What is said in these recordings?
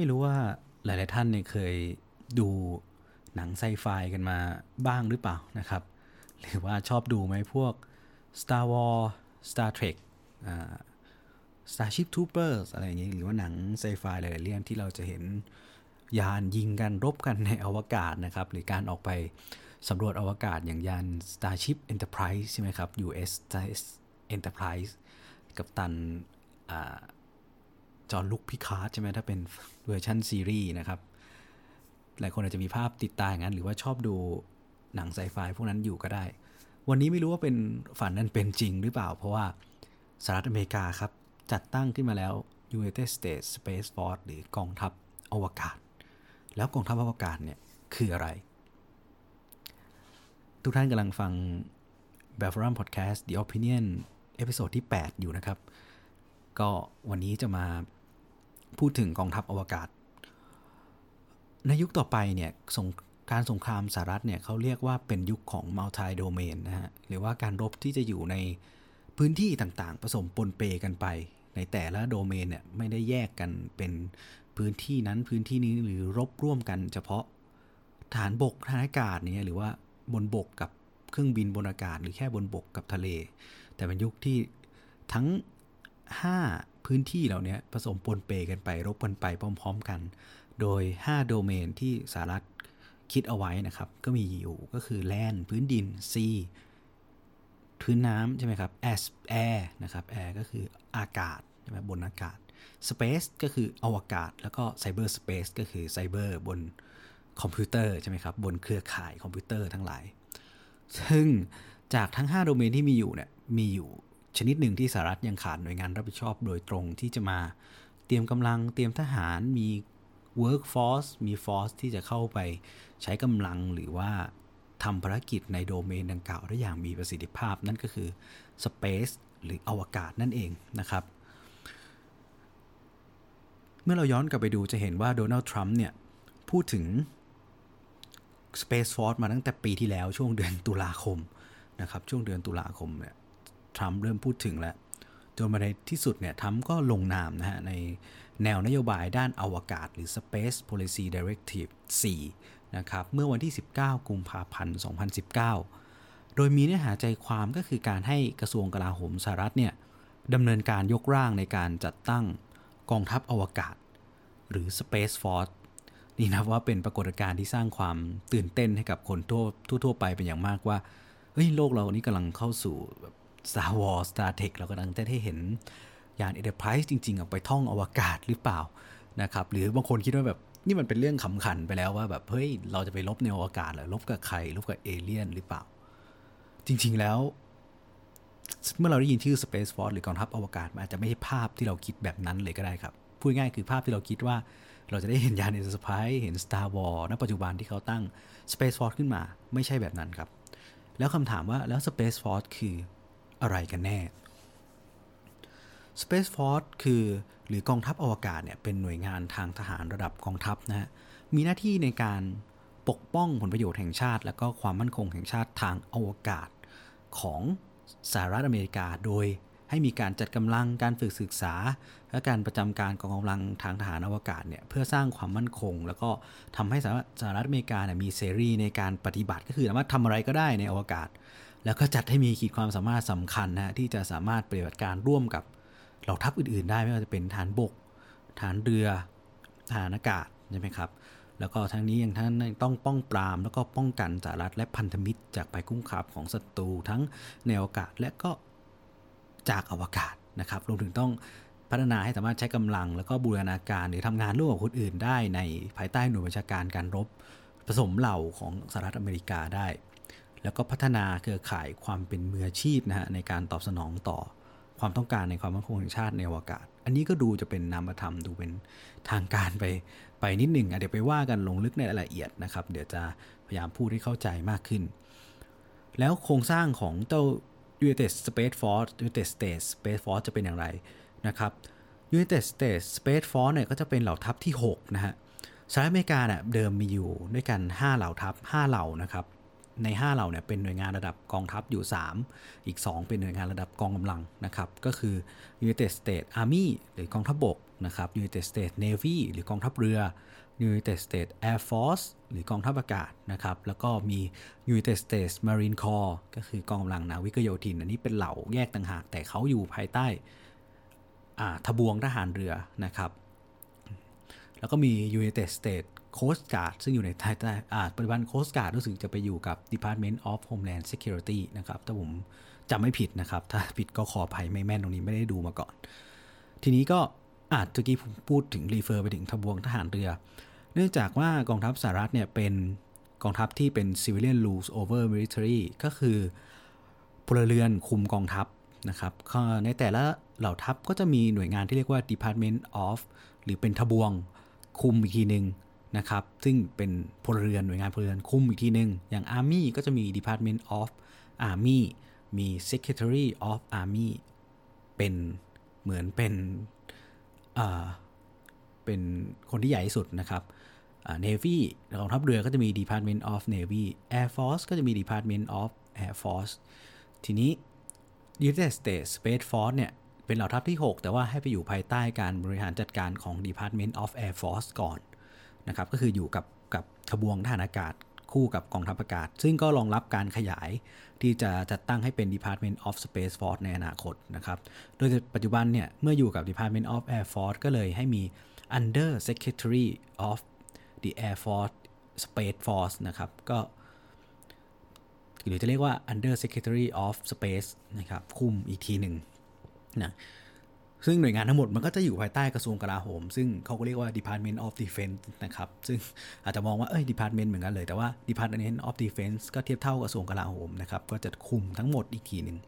ไม่รู้ว่าหลาย ๆ ท่านเนี่ยเคยดูหนังไซไฟกันมาบ้างหรือเปล่านะครับ หรือว่าชอบดูไหมพวก Star Wars Star Trek Starship Troopers อะไรอย่างนี้หรือว่าหนังไซไฟหลาย ๆ เรื่องที่เราจะเห็นยานยิงกันรบกันในอวกาศนะครับ หรือการออกไปสำรวจอวกาศอย่างยาน Starship Enterprise ใช่ไหมครับ US Enterprise กัปตัน ฌอง-ลุค พิคาร์ดใช่ไหมถ้าเป็นเวอร์ชันซีรีส์นะครับ หลายคนอาจจะมีภาพติดตาอย่างนั้น หรือว่าชอบดูหนังไซไฟพวกนั้นอยู่ก็ได้ วันนี้ไม่รู้ว่าเป็นฝันนั้นเป็นจริงหรือเปล่า เพราะว่าสหรัฐอเมริกาครับ จัดตั้งขึ้นมาแล้ว United States Space Force หรือกองทัพอวกาศ แล้วกองทัพอวกาศเนี่ยคืออะไร ทุกท่านกำลังฟังแบบฟอรัมพอดแคสต์ The Opinion episode ที่ 8 อยู่นะครับ ก็วันนี้จะมา พูดถึงกองทัพอวกาศ ในยุคต่อไปเนี่ยสงการสงครามสหรัฐเนี่ยเขาเรียกว่าเป็นยุคของ multi domain นะฮะหรือว่าการรบที่จะอยู่ในพื้นที่ต่างๆ ผสมปนเปกันไป ในแต่ละโดเมนเนี่ยไม่ได้แยกกันเป็นพื้นที่นั้นพื้นที่นี้หรือรบร่วมกัน เฉพาะฐานบกฐานอากาศเนี่ยหรือว่าบนบกกับเครื่องบินบนอากาศ หรือแค่บนบกกับทะเล แต่เป็นยุคที่ทั้ง 5 พื้นที่เหล่านี้ผสมปนเปกันไปรบกันไปพร้อม ๆ กัน โดย 5 โดเมนที่สหรัฐคิดเอาไว้นะครับ ก็มีอยู่ก็คือ land พื้นดิน sea พื้นน้ำใช่ไหมครับแอสแอร์นะครับแอร์ก็คืออากาศใช่ไหมบนอากาศ Space ก็คืออวกาศ แล้วก็ Cyber Space ก็คือไซเบอร์บนคอมพิวเตอร์ใช่ไหมครับ บนเครือข่ายคอมพิวเตอร์ทั้งหลาย ซึ่งจากทั้ง 5 โดเมนที่มีอยู่เนี่ย มีอยู่ ชนิดหนึ่งที่สหรัฐยังขาดหน่วยงานรับผิดชอบโดยตรงที่จะมาเตรียมกำลังเตรียมทหารมี workforce มี force ที่จะเข้าไปใช้กำลังหรือว่าทำภารกิจในโดเมนดังกล่าวได้อย่างมีประสิทธิภาพนั่นก็คือ Space หรืออวกาศนั่นเองนะครับ เมื่อเราย้อนกลับไปดูจะเห็นว่าโดนัลด์ทรัมป์เนี่ยพูดถึง Space Force มาตั้งแต่ปีที่แล้วช่วงเดือนตุลาคมนะครับช่วงเดือนตุลาคมเนี่ย ทรัมป์เริ่มพูดถึงแล้ว จนมาในที่สุดเนี่ยทรัมป์ก็ลงนามนะฮะ ในแนวนโยบายด้านอวกาศ หรือ Space Policy Directive 4 นะครับ เมื่อวันที่ 19 กุมภาพันธ์ 2019 โดยมีเนื้อหาใจความก็คือการให้กระทรวงกลาโหมสหรัฐเนี่ยดำเนินการยกร่างในการจัดตั้งกองทัพอวกาศ หรือ Space Force นี่นะว่าเป็นปรากฏการณ์ที่สร้างความตื่นเต้นให้กับคนทั่วทั่วไปเป็นอย่างมากว่าเฮ้ยโลกเรานี้กำลังเข้าสู่แบบ Star Wars Star Trek เรากำลังจะได้เห็นยาน Enterprise จริงๆออกไปท่องอวกาศหรือเปล่านะครับหรือบางคนคิดว่าแบบนี่มันเป็นเรื่องขำขันไปแล้วว่าแบบเฮ้ยเราจะไปลบในอวกาศหรือลบกับใครลบกับเอเลี่ยนหรือเปล่า จริง ๆแล้ว เมื่อเราได้ยินชื่อ Space Force หรือกองทัพอวกาศมันอาจจะไม่ใช่ภาพที่เราคิดแบบนั้นเลยก็ได้ครับพูดง่ายคือภาพที่เราคิดว่าเราจะได้เห็นยานเอเ r อร์ไพรส์เห็น Star Wars ณปัจจุบันที่เขาตั้ง Space Force ขึ้นมา ไม่ใช่แบบนั้นครับ แล้วคำถามว่าแล้ว Space Force คือ อะไรกันแน่ Space Force คือหรือกองทัพอวกาศเนี่ยเป็นหน่วยงานทางทหารระดับกองทัพนะฮะมีหน้าที่ในการปกป้องผลประโยชน์แห่งชาติ และก็ความมั่นคงแห่งชาติทางอวกาศของสหรัฐอเมริกา โดยให้มีการจัดกำลังการฝึกศึกษา และการประจำการกองกำลังทางทหารอวกาศเนี่ยเพื่อสร้างความมั่นคง แล้วก็ทำให้สหรัฐอเมริกาเนี่ยมีเสรีในการปฏิบัติก็คือสามารถทำอะไรก็ได้ในอวกาศ แล้วก็จัดให้มีขีดความสามารถสำคัญนะที่จะสามารถปฏิบัติการร่วมกับเหล่าทัพอื่นๆ ได้ไม่ว่าจะเป็นฐานบก ฐานเรือ ฐานอากาศใช่ไหมครับ แล้วก็ทั้งนี้ยังท่านต้องป้องปราม แล้วก็ป้องกันสหรัฐและพันธมิตร จากภัยคุ้มคับของศัตรูทั้งในอวกาศและก็จากอวกาศนะครับรวมถึงต้องพัฒนาให้สามารถใช้กำลัง แล้วก็บูรณาการหรือทำงานร่วมกับคนอื่นได้ในภายใต้หน่วยบัญชาการการรบผสมเหล่าของสหรัฐอเมริกาได้ แล้วก็พัฒนาเครือข่ายความเป็นมืออาชีพนะฮะในการตอบสนองต่อความต้องการในความมั่นคงแห่งชาติในอวกาศ อันนี้ก็ดูจะเป็นนามธรรมดูเป็นทางการไปไปนิดหนึ่งเดี๋ยวไปว่ากันลงลึกในรายละเอียดนะครับ เดี๋ยวจะพยายามพูดให้เข้าใจมากขึ้น แล้วโครงสร้างของเจ้า United Space Force United States Space Force จะเป็นอย่างไรนะครับ United States Space Force เนี่ยก็จะเป็นเหล่าทัพที่ 6 นะฮะสหรัฐอเมริกาเนี่ยเดิมมีอยู่ด้วยกัน 5 เหล่าทัพ 5 เหล่านะครับ ใน 5 เหล่าเนี่ยเป็นหน่วยงานระดับกองทัพอยู่ 3 อีก 2 เป็นหน่วยงานระดับกองกำลังนะครับ ก็คือ United States Army หรือกองทัพบกนะครับ United States Navy หรือกองทัพเรือ United States Air Force หรือกองทัพอากาศนะครับ แล้วก็มี United States Marine Corps ก็คือกองกำลังนาวิกโยธิน อันนี้เป็นเหล่าแยกต่างหาก แต่เขาอยู่ภายใต้ทบวงทหารเรือนะครับ แล้วก็มี United States Coast Guard ซึ่งอยู่ในภายใต้ปัจจุบัน Coast Guard รู้สึกจะไปอยู่กับ Department of Homeland Security นะครับ ถ้าผมจำไม่ผิดนะครับ ถ้าผิดก็ขออภัยไม่แม่นตรงนี้ไม่ได้ดูมาก่อน ทีนี้ก็อาจเมื่อกี้ผมพูดถึงรีเฟอร์ไปถึงทบวงทหารเรือ เนื่องจากว่ากองทัพสหรัฐเนี่ยเป็นกองทัพที่เป็น civilian rules over military ก็คือพลเรือนคุมกองทัพนะครับในแต่ละเหล่าทัพก็จะมีหน่วยงานที่เรียกว่า Department of หรือเป็นทบวงคุมอีกทีหนึ่ง นะครับ ซึ่งเป็นพลเรือนหน่วยงานพลเรือนคุมอีกทีหนึ่งอย่าง Army ก็จะมี Department of Army มี Secretary of Army เป็นเหมือนเป็นเป็นคนที่ใหญ่ที่สุดนะครับ Navy กองทัพเรือก็จะมี Department of Navy Air Force ก็จะมี Department of Air Force ทีนี้ United States Space Force เนี่ย เป็นเหล่าทัพที่ 6 แต่ว่าให้ไปอยู่ภายใต้การบริหารจัดการของ Department of Air Force ก่อน นะครับก็คืออยู่กับกับขบวงทหารอากาศคู่กับกองทัพอากาศ ซึ่งก็รองรับการขยายที่จะจัดตั้งให้เป็น Department of Space Force ในอนาคตนะครับ โดยปัจจุบันเนี่ย เมื่ออยู่กับ Department of Air Force ก็เลยให้มี Under Secretary of the Air Force Space Force นะครับ ก็ หรือจะเรียกว่า Under Secretary of Space นะครับ คุมอีกทีหนึ่งนะ ซึ่งหน่วยงานทั้งหมดมันก็จะอยู่ภายใต้กระทรวงกลาโหม ซึ่งเขาก็เรียกว่า Department of Defense นะครับ ซึ่งอาจจะมองว่า เอ้ย Department เหมือนกันเลย แต่ว่า Department of Defense ก็เทียบเท่ากระทรวงกลาโหมนะครับ ก็จะคุมทั้งหมดอีกทีหนึ่ง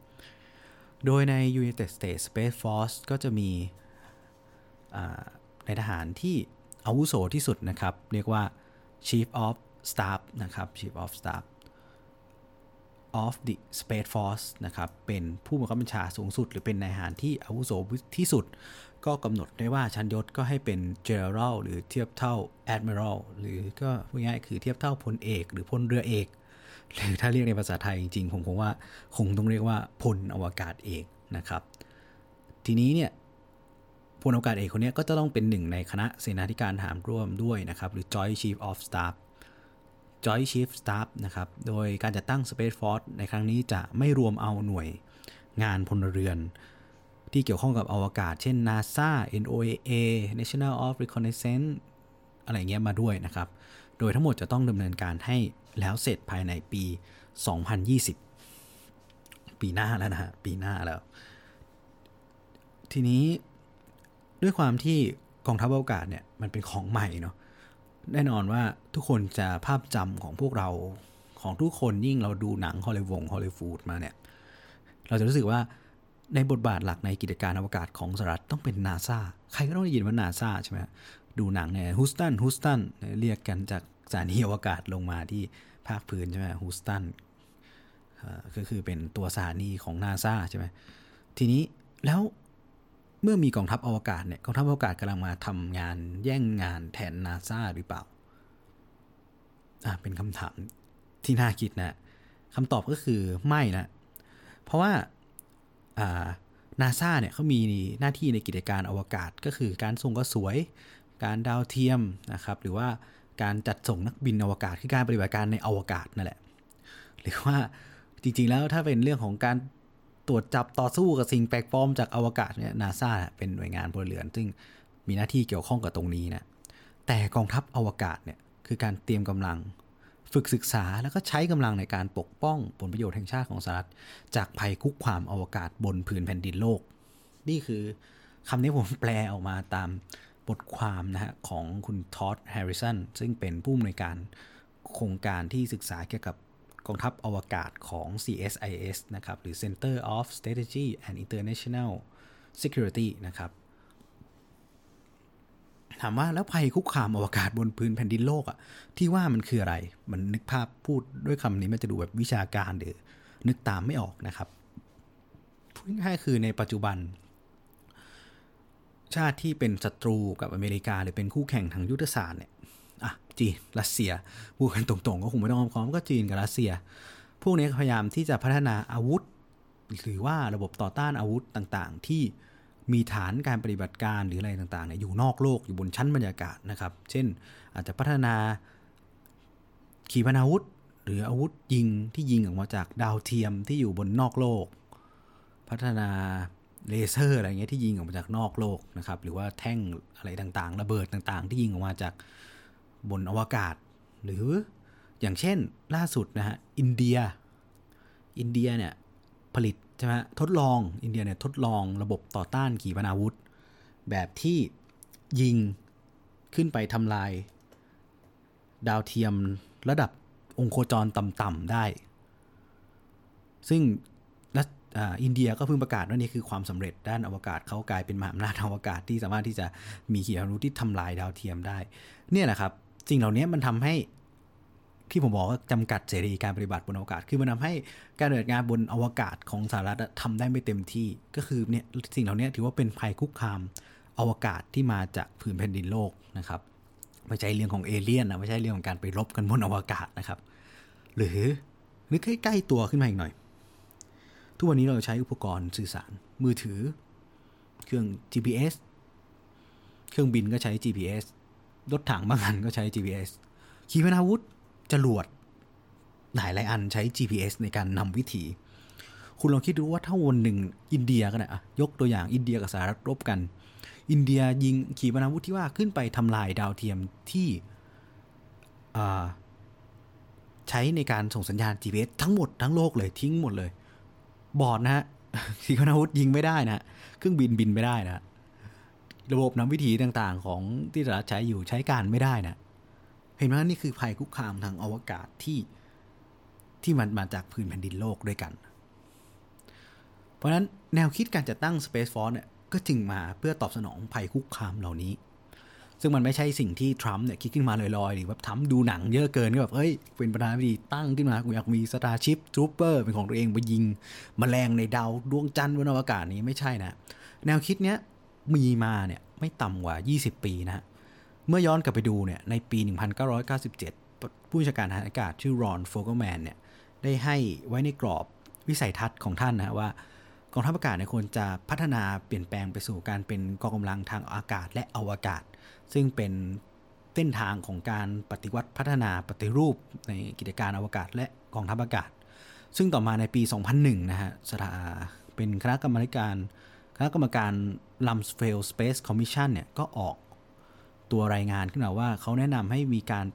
โดยใน United States Space Force ก็จะมีในทหารที่อาวุโสที่สุดนะครับ เรียกว่า Chief of Staff นะครับ Chief of Staff of the Space Force นะครับ เป็นผู้บังคับบัญชาสูงสุด หรือเป็นนายทหารที่อาวุโสที่สุด ก็กำหนดได้ว่าชั้นยศก็ให้เป็น General หรือเทียบเท่า Admiral หรือก็พูดง่ายคือเทียบเท่าพลเอก หรือพลเรือเอก หรือถ้าเรียกในภาษาไทยจริงๆ ผมคงว่าคงต้องเรียกว่าพลอวกาศเอกนะครับ ทีนี้เนี่ยพลอวกาศเอกคนนี้ก็จะต้องเป็นหนึ่งในคณะเสนาธิการทหารร่วมด้วยนะครับ หรือ Joint Chief of Staff Joint Chief Staff นะครับ โดยการจัดตั้ง Space Force ในครั้งนี้จะไม่รวมเอาหน่วยงานพลเรือน ที่เกี่ยวข้องกับอวกาศ เช่น NASA NOAA National of Reconnaissance อะไรเงี้ยมาด้วยนะครับ โดยทั้งหมดจะต้องดำเนินการให้แล้วเสร็จภายในปี 2020 ปีหน้าแล้วนะฮะ ปีหน้าแล้ว ทีนี้ด้วยความที่กองทัพอวกาศเนี่ยมันเป็นของใหม่เนาะ แน่นอนว่าทุกคนจะภาพจำของพวกเราของทุกคนยิ่งเราดูหนังฮอลลีวูดฮอลลีวูดมาเนี่ย เราจะรู้สึกว่าในบทบาทหลักในกิจการอวกาศของสหรัฐต้องเป็นนาซาใครก็ต้องได้ยินว่านาซาใช่ไหมดูหนังเนี่ยฮูสตันฮูสตันเรียกกันจากสถานีอวกาศลงมาที่ภาคพื้นใช่ไหมฮูสตันก็คือเป็นตัวสถานีของนาซาใช่ไหมทีนี้แล้ว เมื่อมีกองทัพอวกาศเนี่ยกองทัพอวกาศกำลังมาทำงานแย่งงานแทนนาซาหรือเปล่าอ่าเป็นคำถามที่น่าคิดนะคำตอบก็คือไม่นะ เพราะว่าอ่านาซาเนี่ยเขามีหน้าที่ในกิจการอวกาศก็คือการส่งกระสวย การดาวเทียมนะครับ หรือว่าการจัดส่งนักบินอวกาศคือการปฏิบัติการในอวกาศนั่นแหละ หรือว่าจริงๆแล้วถ้าเป็นเรื่องของการ ตรวจจับต่อสู้กับสิ่งแปลกปลอมจากอวกาศเนี่ยนาซาเป็นหน่วยงานพลเรือน ซึ่งมีหน้าที่เกี่ยวข้องกับตรงนี้นะแต่กองทัพอวกาศเนี่ยคือการเตรียมกำลัง ฝึกศึกษาแล้วก็ใช้กำลังในการปกป้องผลประโยชน์แห่งชาติของสหรัฐจากภัยคุกความอวกาศบนผืนแผ่นดินโลก นี่คือคำนี้ผมแปลออกมาตามบทความนะฮะของคุณท็อดแฮร์ริสันซึ่งเป็นผู้อำนวยการโครงการที่ศึกษาเกี่ยวกับ กองทัพอวกาศของ CSIS นะครับ หรือ Center of Strategy and International Security นะครับ ถามว่าแล้วภัยคุกคามอวกาศบนพื้นแผ่นดินโลกอะที่ว่ามันคืออะไร มันนึกภาพพูดด้วยคำนี้มันจะดูแบบวิชาการหรือนึกตามไม่ออกนะครับพูดง่ายคือในปัจจุบัน ชาติที่เป็นศัตรูกับอเมริกา หรือเป็นคู่แข่งทางยุทธศาสตร์เนี่ย อะจีนรัสเซียพูดกันตรงๆ ก็คงไม่ต้องอ้อมค้อมก็จีนกับรัสเซีย พวกนี้พยายามที่จะพัฒนาอาวุธ หรือว่าระบบต่อต้านอาวุธต่างๆ ที่มีฐานการปฏิบัติการหรืออะไรต่างๆเนี่ยอยู่นอกโลกอยู่บนชั้นบรรยากาศนะครับ เช่นอาจจะพัฒนาขีปนาวุธ หรืออาวุธยิงที่ยิงออกมาจากดาวเทียมที่อยู่บนนอกโลก พัฒนาเลเซอร์อะไรเงี้ยที่ยิงออกมาจากนอกโลกนะครับ หรือว่าแท่งอะไรต่างๆ ระเบิดต่างๆ ที่ยิงออกมาจาก บนอวกาศ หรืออย่างเช่นล่าสุดนะฮะอินเดีย อินเดียเนี่ยผลิตใช่ไหมทดลองอินเดียเนี่ยทดลองระบบต่อต้านขีปนาวุธ แบบที่ยิงขึ้นไปทำลาย ดาวเทียมระดับองโคจรต่ำๆได้ ซึ่งรัฐอ่าอินเดียก็เพิ่งประกาศว่านี่คือความสำเร็จด้านอวกาศเขากลายเป็นมหาอำนาจอวกาศที่สามารถที่จะมีขีปนาวุธที่ทำลายดาวเทียมได้ เนี่ยแหละครับ สิ่งเหล่านี้มันทำให้ที่ผมบอกว่าจำกัดเสรีการปฏิบัติบนอวกาศ คือมันทาให้การปฏิบัติงานบนอวกาศของสหรัฐอะทำได้ไม่เต็มที่ ก็คือเนี่ยสิ่งเหล่านี้ถือว่าเป็นภัยคุกคามอวกาศที่มาจากผืนแผ่นดินโลกนะครับไม่ใช่เรื่องของเอเลี่ยนนะไม่ใช่เรื่องของการไปรบกันบนอวกาศนะครับ หรือนึกใกล้ๆตัวขึ้นมาอีกหน่อย ทุกวันนี้เราใช้อุปกรณ์สื่อสารมือถือ เครื่อง GPS เครื่องบินก็ใช้ GPS รถถังบางอันก็ใช้ GPS ขีปนาวุธจรวดหลายหลายอันใช้ GPS ในการนำวิถี คุณลองคิดดูว่าถ้าวันหนึ่งอินเดียก็ได้อะยกตัวอย่างอินเดียกับสหรัฐรบกัน อินเดียยิงขีปนาวุธที่ว่าขึ้นไปทำลายดาวเทียมที่ใช้ในการส่งสัญญาณ GPS ทั้งหมดทั้งโลกเลยทิ้งหมดเลย บอดนะฮะขีปนาวุธยิงไม่ได้นะเครื่องบินบินไม่ได้นะ ระบบนำวิถีต่างๆ ของที่สหรัฐใช้อยู่ใช้การไม่ได้นะเห็นไหมนี่คือภัยคุกคามทางอวกาศที่ที่มันมาจากพื้นแผ่นดินโลกด้วยกัน เพราะฉะนั้นแนวคิดการจัดตั้ง Space Force เนี่ยก็จึงมาเพื่อตอบสนองภัยคุกคามเหล่านี้ ซึ่งมันไม่ใช่สิ่งที่ทรัมป์เนี่ยคิดขึ้นมาลอยๆหรือว่าทรัมป์ดูหนังเยอะเกินก็แบบเฮ้ยเป็นประธานาธิบดีตั้งขึ้นมากูอยากมี Starship Trooper เป็นของตัวเองไปยิงแมลงในดาวดวงจันทร์บนอวกาศนี้ไม่ใช่นะ แนวคิดเนี้ย มีมาเนี่ยไม่ต่ำกว่า 20 ปีนะฮะเมื่อย้อนกลับไปดูเนี่ยในปี 1997 ผู้บัญชาการทหารอากาศชื่อรอนโฟกแมนเนี่ยได้ให้ไว้ในกรอบวิสัยทัศน์ของท่านนะว่ากองทัพอากาศเนี่ยควรจะพัฒนาเปลี่ยนแปลงไปสู่การเป็นกองกำลังทางอากาศและอวกาศ ซึ่งเป็นเส้นทางของการปฏิวัติพัฒนาปฏิรูปในกิจการอวกาศและกองทัพอากาศ ซึ่งต่อมาในปี 2001 นะฮะสถาเป็นคณะกรรมการ คณะกรรมการ Lumsfeld Space Commission เนี่ยก็ออกตัวรายงานขึ้นมาว่าเขาแนะนำให้มีการ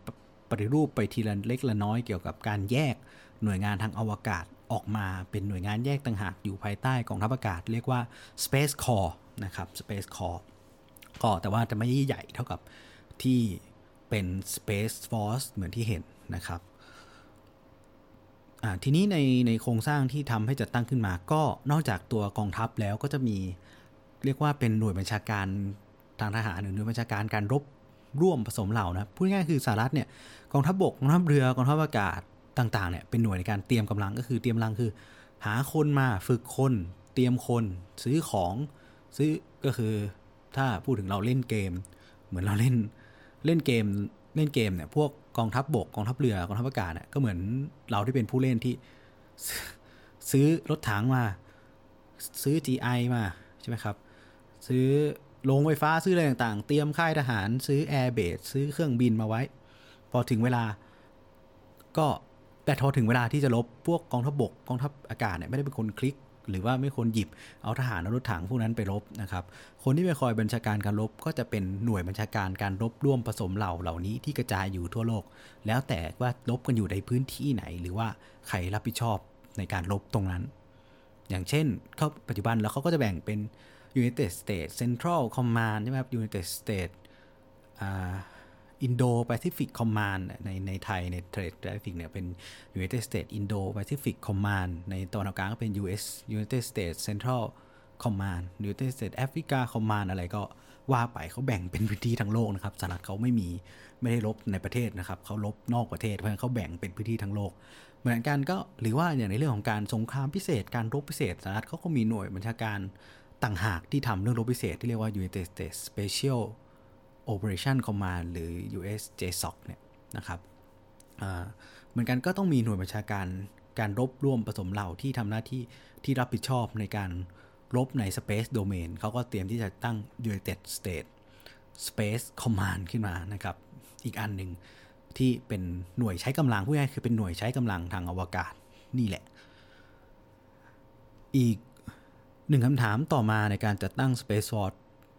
ปฏิรูปไปทีละเล็กละน้อยเกี่ยวกับการแยกหน่วยงานทางอวกาศออกมาเป็นหน่วยงานแยกต่างหากอยู่ภายใต้กองทัพอากาศ เรียกว่า Space Corps นะครับ Space Corps ก็แต่ว่าจะไม่ใหญ่เท่ากับที่เป็น Space Force เหมือนที่เห็นนะครับ ทีนี้ในในโครงสร้างที่ทำให้จัดตั้งขึ้นมา ก็นอกจากตัวกองทัพแล้วก็จะมีเรียกว่าเป็นหน่วยบัญชาการทางทหารหรือหน่วยบัญชาการการรบร่วมผสมเหล่านะพูดง่ายคือสหรัฐเนี่ยกองทัพบบกกองทัพเรือกองทัพอากาศต่างๆเนี่ยเป็นหน่วยในการเตรียมกำลังก็คือเตรียมกำลังคือ หาคนมาฝึกคน เตรียมคน ซื้อของซื้อก็คือถ้าพูดถึงเราเล่นเกม เหมือนเราเล่นเล่นเกมเล่นเกมเนี่ยพวก กองทัพบบกกองทัพเรือกองทัพอากาศเนี่ยก็เหมือนเราที่เป็นผู้เล่นที่ ซื้อรถถังมา ซื้อ GI มาใช่ไหมครับ ซื้อโรงไฟฟ้าซื้ออะไรต่างๆ เตรียมค่ายทหารซื้อแอร์เบสซื้อเครื่องบินมาไว้ พอถึงเวลา ก็แต่ทอถึงเวลาที่จะลบพวกกองทัพบบกกองทัพอากาศเนี่ยไม่ได้เป็นคนคลิก หรือว่าไม่คนหยิบเอาทหารอารถถังพวกนั้นไปรบนะครับ คนที่ไปคอยบัญชาการการรบก็จะเป็นหน่วยบัญชาการการรบร่วมผสมเหล่าเหล่านี้ที่กระจายอยู่ทั่วโลก แล้วแต่ว่ารบกันอยู่ในพื้นที่ไหน หรือว่าใครรับผิดชอบในการรบตรงนั้น อย่างเช่นเขาปัจจุบันแล้วเขาก็จะแบ่งเป็น United States Central Command ใช่ไหมครับ United States Indo Pacific Command ในในไทยในเขตแปซิฟิกเนี่ยเป็น United States Indo Pacific Command ในตอนกลางก็เป็น US United States Central Command United States Africa Command อะไรก็ว่าไปเขาแบ่งเป็นพื้นที่ทั้งโลกนะครับสหรัฐเขาไม่มีไม่ได้ลบในประเทศนะครับเขาลบนอกประเทศเพราะฉะนั้นเขาแบ่งเป็นพื้นที่ทั้งโลก เหมือนกันก็หรือว่าอย่างในเรื่องของการสงครามพิเศษ การรบพิเศษสหรัฐเขาก็มีหน่วยบัญชาการต่างหากที่ทำเรื่องรบพิเศษที่เรียกว่า United States Special Operation Command หรือ USJSOC เนี่ยนะครับเหมือนกันก็ต้องมีหน่วยบัญชาการการรบร่วมผสมเหล่าที่ทำหน้าที่ที่รับผิดชอบในการรบใน Space Domain เขาก็เตรียมที่จะตั้ง United States Space Command ขึ้นมานะครับ อีกอันหนึ่งที่เป็นหน่วยใช้กำลังผู้ง่ายคือเป็นหน่วยใช้กำลังทางอวกาศนี่แหละ อีกหนึ่งคำถามต่อมาในการจัดตั้ง Space Force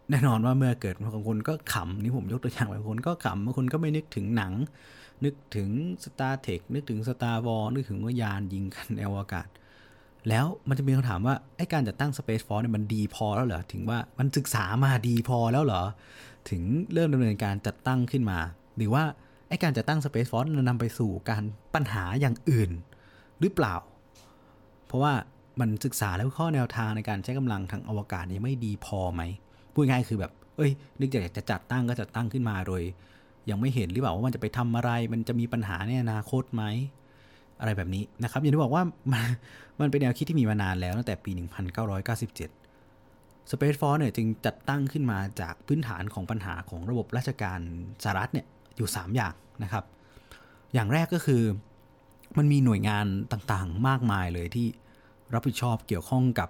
แน่นอนว่าเมื่อเกิดบางคนก็ขำนี่ผมยกตัวอย่างบางคนก็ขำบางคนก็ไม่นึกถึงหนัง นึกถึง Star Trek นึกถึง Star War นึกถึงว่ายานยิงกันในอวกาศ แล้วมันจะมีคำถามว่าไอ้การจัดตั้ง Space Force เนี่ยมันดีพอแล้วเหรอ ถึงว่ามันศึกษามาดีพอแล้วเหรอ ถึงเริ่มดำเนินการจัดตั้งขึ้นมา หรือว่าไอ้การจัดตั้ง Space Force นำไปสู่การปัญหาอย่างอื่น หรือเปล่า เพราะว่ามันศึกษาแล้วข้อแนวทางในการใช้กำลังทางอวกาศนี้ไม่ดีพอไหม พูดง่ายคือแบบ เอ้ย นึกอยากจะจัดตั้งก็จัดตั้งขึ้นมาโดย ยังไม่เห็นหรือเปล่าว่ามันจะไปทำอะไร มันจะมีปัญหาในอนาคตไหมอะไรแบบนี้นะครับอย่างที่บอกว่ามันมันเป็นแนวคิดที่มีมานานแล้วตั้งแต่ปี 1997 Space Force เนี่ยจึงจัดตั้งขึ้นมาจากพื้นฐานของปัญหาของระบบราชการสหรัฐเนี่ยอยู่ 3 อย่างนะครับ อย่างแรกก็คือมันมีหน่วยงานต่างๆ มากมายเลยที่รับผิดชอบเกี่ยวข้องกับ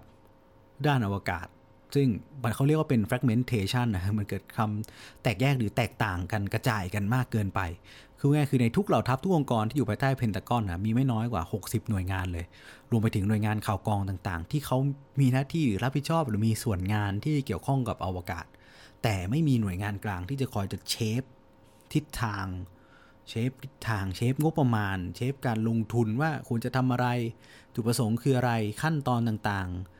ด้านอวกาศ ซึ่งมันเขาเรียกว่าเป็น fragmentation นะมันเกิดคำแตกแยกหรือแตกต่างกันกระจายกันมากเกินไป คือง่ายคือในทุกเหล่าทัพทุกองค์กรที่อยู่ภายใต้เพนตากอนนะมีไม่น้อยกว่า 60 หน่วยงานเลย รวมไปถึงหน่วยงานข่าวกองต่างๆ ที่เขามีหน้าที่รับผิดชอบหรือมีส่วนงานที่เกี่ยวข้องกับอวกาศ แต่ไม่มีหน่วยงานกลางที่จะคอยจะเชฟทิศทางเชฟทิศทางเชฟงบประมาณ เชฟการลงทุนว่าควรจะทำอะไร จุดประสงค์คืออะไรขั้นตอนต่างๆ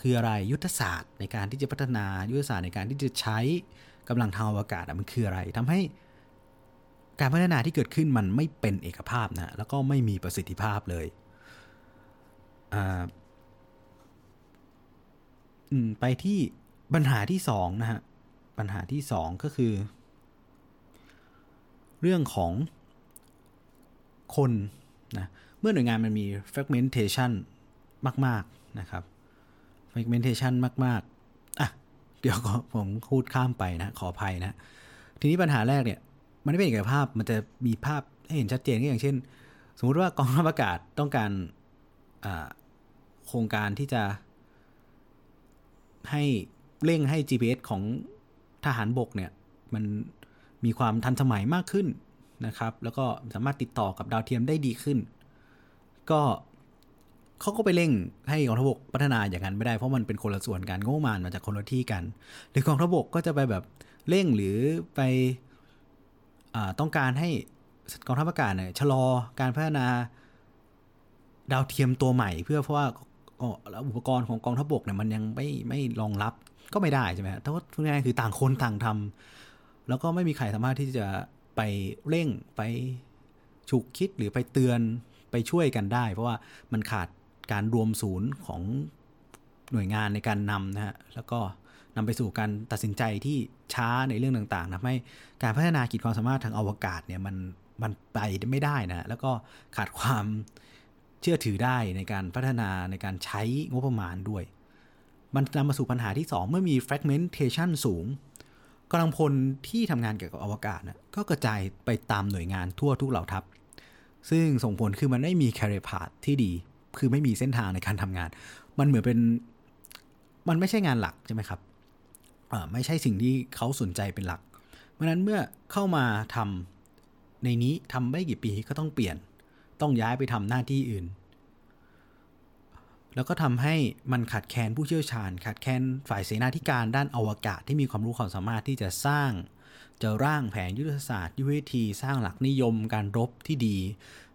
คืออะไรยุทธศาสตร์ในการที่จะพัฒนายุทธศาสตร์ในการที่จะใช้กำลังทางอวกาศมันคืออะไรทำให้การพัฒนาที่เกิดขึ้นมันไม่เป็นเอกภาพนะแล้วก็ไม่มีประสิทธิภาพเลยไปที่ปัญหาที่สองนะฮะปัญหาที่สองก็คือ เรื่องของคนนะเมื่อหน่วยงานมันมี fragmentation มาก ๆ นะครับ fragmentation มาก ๆ อะ เดี๋ยวผมพูดข้ามไปนะ ขออภัยนะ ทีนี้ปัญหาแรกเนี่ย มันไม่เป็นเอกภาพ มันจะมีภาพให้เห็นชัดเจนก็อย่างเช่น สมมุติว่ากองทัพอากาศต้องการโครงการที่จะ ให้เร่งให้ GPS ของทหารบกเนี่ย มันมีความทันสมัยมากขึ้นนะครับ แล้วก็สามารถติดต่อกับดาวเทียมได้ดีขึ้น ก็ เขาก็ไปเร่งให้กองทัพบกพัฒนาอย่างนั้นไม่ได้เพราะมันเป็นคนละส่วนกันงบประมาณมาจากคนละที่กัน หรือกองทัพบกก็จะไปแบบเร่งหรือไปต้องการให้กองทัพอากาศเนี่ยชะลอการพัฒนาดาวเทียมตัวใหม่ เพื่อเพราะว่าอุปกรณ์ของกองทัพบกเนี่ยมันยังไม่ไม่รองรับก็ไม่ได้ใช่ไหมแต่ว่าพูดง่ายๆคือต่างคนต่างทำแล้วก็ไม่มีใครสามารถที่จะไปเร่งไปฉุกคิดหรือไปเตือนไปช่วยกันได้ เพราะว่ามันขาด การรวมศูนย์ของหน่วยงานในการนำนะฮะแล้วก็นำไปสู่การตัดสินใจที่ช้าในเรื่องต่างๆทำให้การพัฒนาขีดความสามารถทางอวกาศเนี่ยมันมันไปไม่ได้นะแล้วก็ขาดความเชื่อถือได้ในการพัฒนาในการใช้งบประมาณด้วย มันนำมาสู่ปัญหาที่ 2 เมื่อมี fragmentation สูงกำลังพลที่ทำงานเกี่ยวกับอวกาศนะก็กระจายไปตามหน่วยงานทั่วทุกเหล่าทัพ ซึ่งส่งผลคือมันไม่มีแคริพาธที่ดี คือไม่มีเส้นทางในการทำงาน มันเหมือนเป็นมันไม่ใช่งานหลักใช่ไหมครับไม่ใช่สิ่งที่เขาสนใจเป็นหลัก เพราะนั้นเมื่อเข้ามาทำในนี้ทำไม่กี่ปีก็ต้องเปลี่ยน ต้องย้ายไปทำหน้าที่อื่น แล้วก็ทำให้มันขาดแคลนผู้เชี่ยวชาญ ขาดแคลนฝ่ายเสนาธิการด้านอวกาศที่มีความรู้ความสามารถที่จะสร้าง จะร่างแผนยุทธศาสตร์ยุทธวิธี สร้างหลักนิยมการรบที่ดี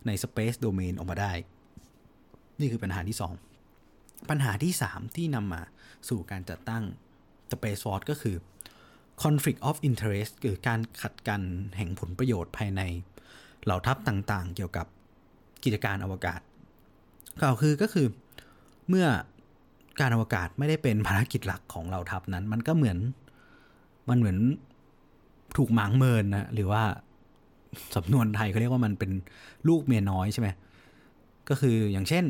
ใน Space Domain ออกมาได้ นี่คือปัญหาที่ 2 ปัญหาที่ 3 ที่นำมาสู่การจัดตั้ง Space Force ก็คือ conflict of interest คือการขัดกันแห่งผลประโยชน์ภายใน เหล่าทัพต่างๆ เกี่ยวกับกิจการอวกาศกล่าวคือก็คือเมื่อการอวกาศไม่ได้เป็นภารกิจหลักของเราทัพนั้น มันก็เหมือนมันเหมือนถูกหมางเมินนะหรือว่าสำนวนไทยเขาเรียกว่ามันเป็นลูกเมียน้อยใช่ไหมก็คืออย่างเช่น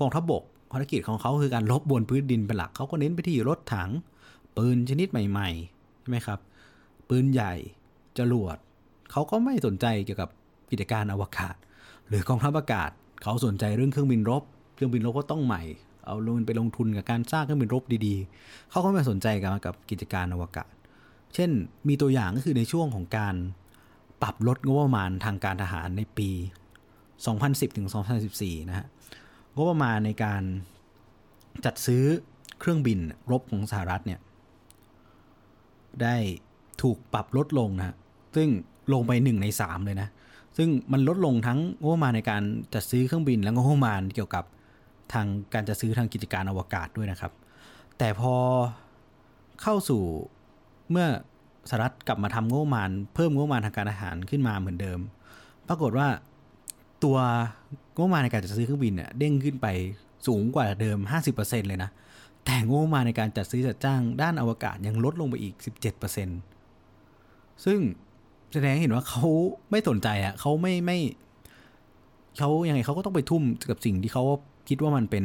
กองทัพบบกภารกิจของเขาคือการลบบนพื้นดินเป็นหลักเขาก็เน้นไปที่รถถัง ปืนชนิดใหม่ๆใช่ไหมครับ ปืนใหญ่จรวดเขาก็ไม่สนใจเกี่ยวกับกิจการอวกาศ หรือกองทัพอากาศเขาสนใจเรื่องเครื่องบินรบ เครื่องบินรบก็ต้องใหม่ เอาลงไปลงทุนกับการสร้างเครื่องบินรบดีๆเขาก็ไม่สนใจกับกับกิจการอวกาศ เช่นมีตัวอย่างก็คือในช่วงของการปรับลดงบประมาณทางการทหารในปี 2010ถึง2014 นะฮะ งบประมาณในการจัดซื้อเครื่องบินรบของสหรัฐเนี่ย ได้ถูกปรับลดลงนะ ซึ่งลงไปหนึ่งในสามเลยนะ ซึ่งมันลดลงทั้งงบประมาณในการจัดซื้อเครื่องบิน และงบประมาณเกี่ยวกับทางการจัดซื้อทางกิจการอวกาศด้วยนะครับ แต่พอเข้าสู่เมื่อสหรัฐกลับมาทำงบประมาณ เพิ่มงบประมาณทางการอาหารขึ้นมาเหมือนเดิม ปรากฏว่า ตัวงบประมาณในการจัดซื้อเครื่องบินเนี่ยเด้งขึ้นไปสูงกว่าเดิม 50%เลยนะ แต่งบประมาณในการจัดซื้อจัดจ้างด้านอวกาศยังลดลงไปอีก 17%ซึ่งแสดงให้เห็นว่าเขาไม่สนใจอะเขาไม่ไม่เขายังไงเขาก็ต้องไปทุ่มกับสิ่งที่เขาคิดว่ามันเป็น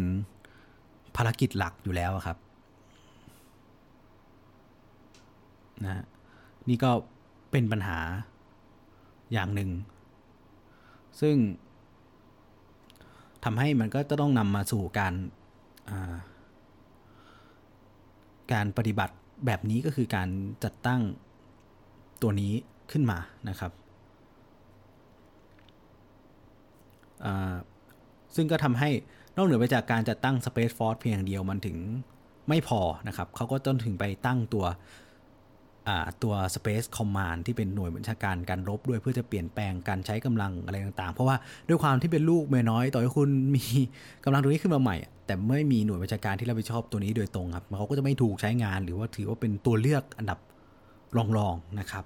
ภารกิจหลักอยู่แล้วครับนะนี่ก็เป็นปัญหาอย่างหนึ่ง ซึ่ง ทำให้มันก็จะต้องนำมาสู่การการปฏิบัติแบบนี้ก็คือการจัดตั้งตัวนี้ขึ้นมานะครับ ซึ่งก็ทำให้นอกเหนือไปจากการจัดตั้ง Space Force เพียงอย่างเดียวมันถึงไม่พอนะครับ เขาก็ต้องถึงไปตั้งตัว ตัว Space Command ที่เป็นหน่วยบัญชาการการรบด้วยเพื่อจะเปลี่ยนแปลงการใช้กำลังอะไรต่างๆ เพราะว่าด้วยความที่เป็นลูกเมียน้อยต่อให้คุณมีกำลังตรงนี้ขึ้นมาใหม่ แต่ไม่มีหน่วยบัญชาการที่รับผิดชอบตัวนี้โดยตรงครับเขาก็จะไม่ถูกใช้งานหรือว่าถือว่าเป็นตัวเลือกอันดับรองๆนะครับ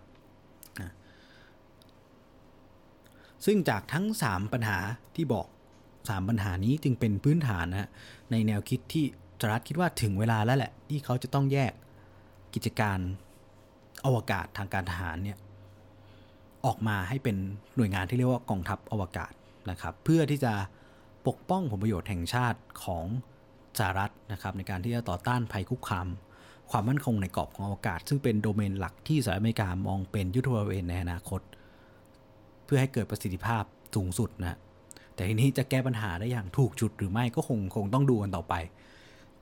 ซึ่งจากทั้ง 3 ปัญหาที่บอก 3 ปัญหานี้จึงเป็นพื้นฐานนะในแนวคิดที่จรัฐคิดว่าถึงเวลาแล้วแหละ ที่เขาจะต้องแยกกิจการ อวกาศทางการทหารเนี่ยออกมาให้เป็นหน่วยงานที่เรียกว่ากองทัพอวกาศนะครับเพื่อที่จะปกป้องผลประโยชน์แห่งชาติของสหรัฐนะครับในการที่จะต่อต้านภัยคุกคามความมั่นคงในกรอบของอวกาศ ซึ่งเป็นโดเมนหลักที่สหรัฐอเมริกามองเป็นยุทธบริเวณในอนาคต เพื่อให้เกิดประสิทธิภาพสูงสุดนะแต่ทีนี้จะแก้ปัญหาได้อย่างถูกจุดหรือไม่ก็คงคงต้องดูกันต่อไป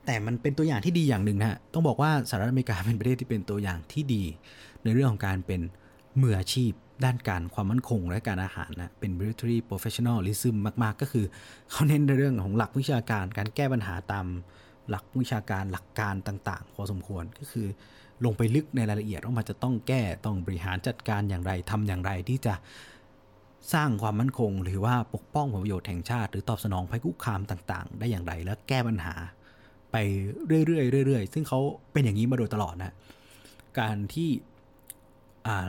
แต่มันเป็นตัวอย่างที่ดีอย่างหนึ่งนะฮะต้องบอกว่าสหรัฐอเมริกาเป็นประเทศที่เป็นตัวอย่างที่ดี ในเรื่องของการเป็นมืออาชีพด้านการความมั่นคงและการอาหารนะเป็น military professionalism มาก ๆ ก็คือเขาเน้นในเรื่องของหลักวิชาการ การแก้ปัญหาตามหลักวิชาการหลักการต่างๆ พอสมควรก็คือ ลงไปลึกในรายละเอียดว่ามันจะต้องแก้ต้องบริหารจัดการอย่างไรทำอย่างไรที่จะสร้างความมั่นคง หรือว่าปกป้องผลประโยชน์แห่งชาติ หรือตอบสนองภัยคุกคามต่าง ๆ ได้อย่างไร และแก้ปัญหา ไปเรื่อยๆเรื่อยๆซึ่งเขาเป็นอย่างนี้มาโดยตลอดนะ การที่อ่า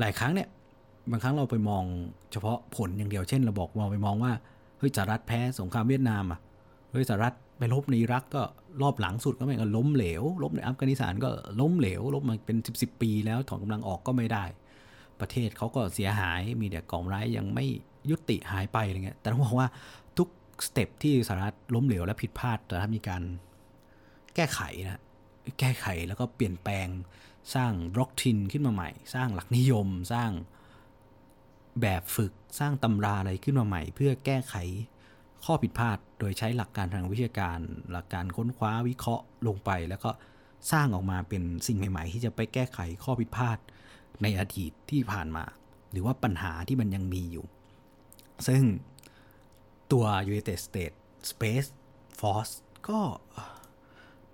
หลายครั้งเนี่ยบางครั้งเราไปมองเฉพาะผลอย่างเดียวเช่นเราบอกมองไปมองว่าเฮ้ยสหรัฐแพ้สงครามเวียดนามอะเฮ้ยสหรัฐไปลบในอิรักก็รอบหลังสุดก็ไม่ก็ล้มเหลวลบในอัฟกานิสถานก็ล้มเหลวลบมาเป็นสิบสิบปีแล้วถอนกำลังออกก็ไม่ได้ ประเทศเขาก็เสียหายมีแต่กองร้ายยังไม่ยุติหายไปอะไรเงี้ยแต่ต้องบอกว่า สเต็ปที่สหรัฐล้มเหลวและผิดพลาดแต่ถ้ามีการแก้ไขนะแก้ไขแล้วก็เปลี่ยนแปลงสร้างร็อกทินขึ้นมาใหม่ สร้างหลักนิยม สร้างแบบฝึกสร้างตำราอะไรขึ้นมาใหม่ เพื่อแก้ไขข้อผิดพลาด โดยใช้หลักการทางวิชาการ หลักการค้นคว้าวิเคราะห์ลงไป แล้วก็สร้างออกมาเป็นสิ่งใหม่ ๆ ที่จะไปแก้ไขข้อผิดพลาดในอดีตที่ผ่านมา หรือว่าปัญหาที่มันยังมีอยู่ ซึ่ง ตัว United States Space Force ก็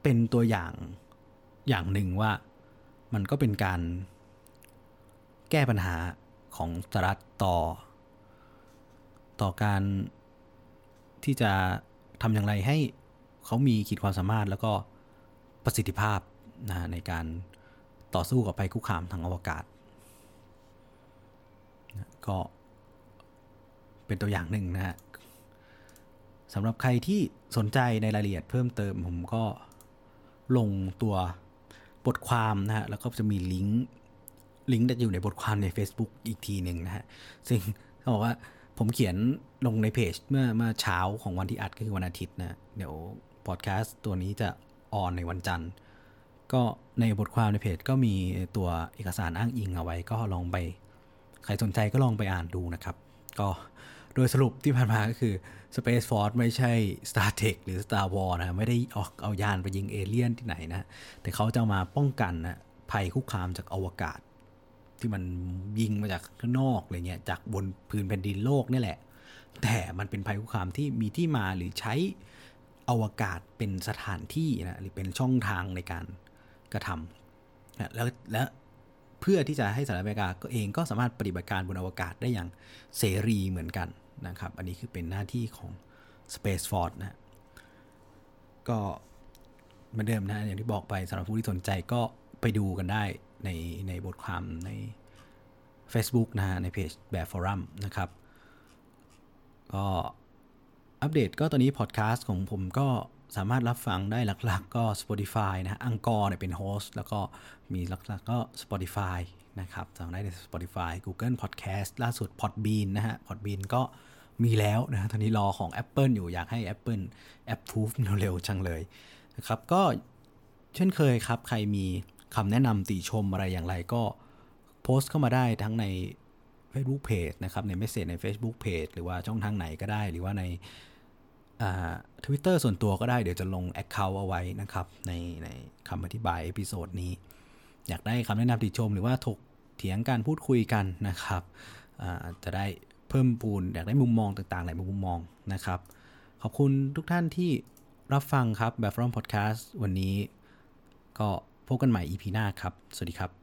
เป็นตัวอย่างอย่างหนึ่งว่ามันก็เป็นการแก้ปัญหาของสหรัฐต่อ ต่อการที่จะทำอย่างไรให้เขามีขีดความสามารถแล้วก็ประสิทธิภาพนะในการต่อสู้กับภัยคุกคามทางอวกาศ ก็เป็นตัวอย่างหนึ่งนะฮะ สำหรับใครที่สนใจในรายละเอียดเพิ่มเติมผมก็ลงตัวบทความนะฮะ แล้วก็จะมีลิงก์ลิงก์จะอยู่ในบทความใน Facebook อีกทีหนึ่งนะฮะ ซึ่งเขาบอกว่าผมเขียนลงในเพจเมื่อเมื่อเช้าของวันที่อัดก็คือวันอาทิตย์นะ เดี๋ยวพอดแคสต์ตัวนี้จะออนในวันจันทร์ ก็ในบทความในเพจก็มีตัวเอกสารอ้างอิงเอาไว้ ก็ลองไป ใครสนใจก็ลองไปอ่านดูนะครับ ก็ โดยสรุปที่ผ่านมาก็คือ Space Force ไม่ใช่ Star Trek หรือ Star War นะ ไม่ได้ออกเอายานไปยิงเอเลี่ยนที่ไหนนะ แต่เขาจะมาป้องกันนะภัยคุกคามจากอวกาศ ที่มันยิงมาจากข้างนอกอะไรเงี้ยจากบนพื้นแผ่นดินโลกนี่แหละ แต่มันเป็นภัยคุกคามที่มีที่มาหรือใช้อวกาศเป็นสถานที่นะหรือเป็นช่องทางในการกระทำนะแล้วและ เพื่อที่จะให้สหรัฐอเมริกาก็เองก็สามารถปฏิบัติการบนอวกาศได้อย่างเสรีเหมือนกันนะครับ อันนี้คือเป็นหน้าที่ของ Space Force นะก็เหมือนเดิมนะอย่างที่บอกไปสำหรับผู้ที่สนใจก็ไปดูกันได้ในในบทความใน Facebook นะฮะในเพจแบบฟอรัมนะครับ ก็อัปเดตก็ตอนนี้พอดแคสต์ของผมก็ สามารถรับฟังได้หลักๆ ก็ Spotify นะฮะ Anchor เนี่ยเป็น host แล้วก็มีหลักๆก็ Spotify นะครับฟังได้ใน Spotify Google Podcast ล่าสุด Podbean นะฮะ Podbean ก็มีแล้วนะตอนนี้รอของ Apple อยู่อยากให้ Apple approve เร็วๆจังเลยนะครับก็เช่นเคยครับ ใครมีคำแนะนำติชมอะไรอย่างไรก็โพสต์เข้ามาได้ทั้งใน Facebook Page นะครับ ใน message ใน Facebook Page หรือว่าช่องทางไหนก็ได้ หรือว่าใน ทวิตเตอร์ส่วนตัวก็ได้เดี๋ยวจะลง Account เอาไว้นะครับ ในในคำอธิบาย episode นี้ อยากได้คำแนะนำติชมหรือว่าถกเถียงการพูดคุยกันนะครับจะได้เพิ่มปูนอยากได้มุมมองต่างๆ หลายมุมมองนะครับ ขอบคุณทุกท่านที่รับฟังครับแบบฟรอมพอดแคสต์วันนี้ก็พบกันใหม่ EP หน้าครับ สวัสดีครับ